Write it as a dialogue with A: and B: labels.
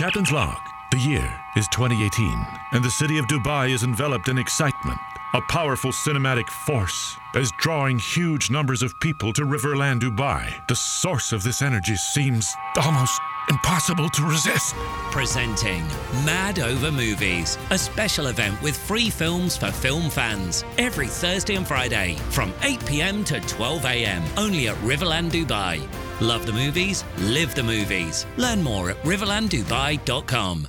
A: Captain's log. The year is 2018, and the city of Dubai is enveloped in excitement. A powerful cinematic force is drawing huge numbers of people to Riverland, Dubai. The source of this energy seems almost impossible to resist.
B: Presenting Mad Over Movies, a special event with free films for film fans every Thursday and Friday from 8 pm to 12 am, only at Riverland Dubai. Love the movies, live the movies. Learn more at riverlanddubai.com.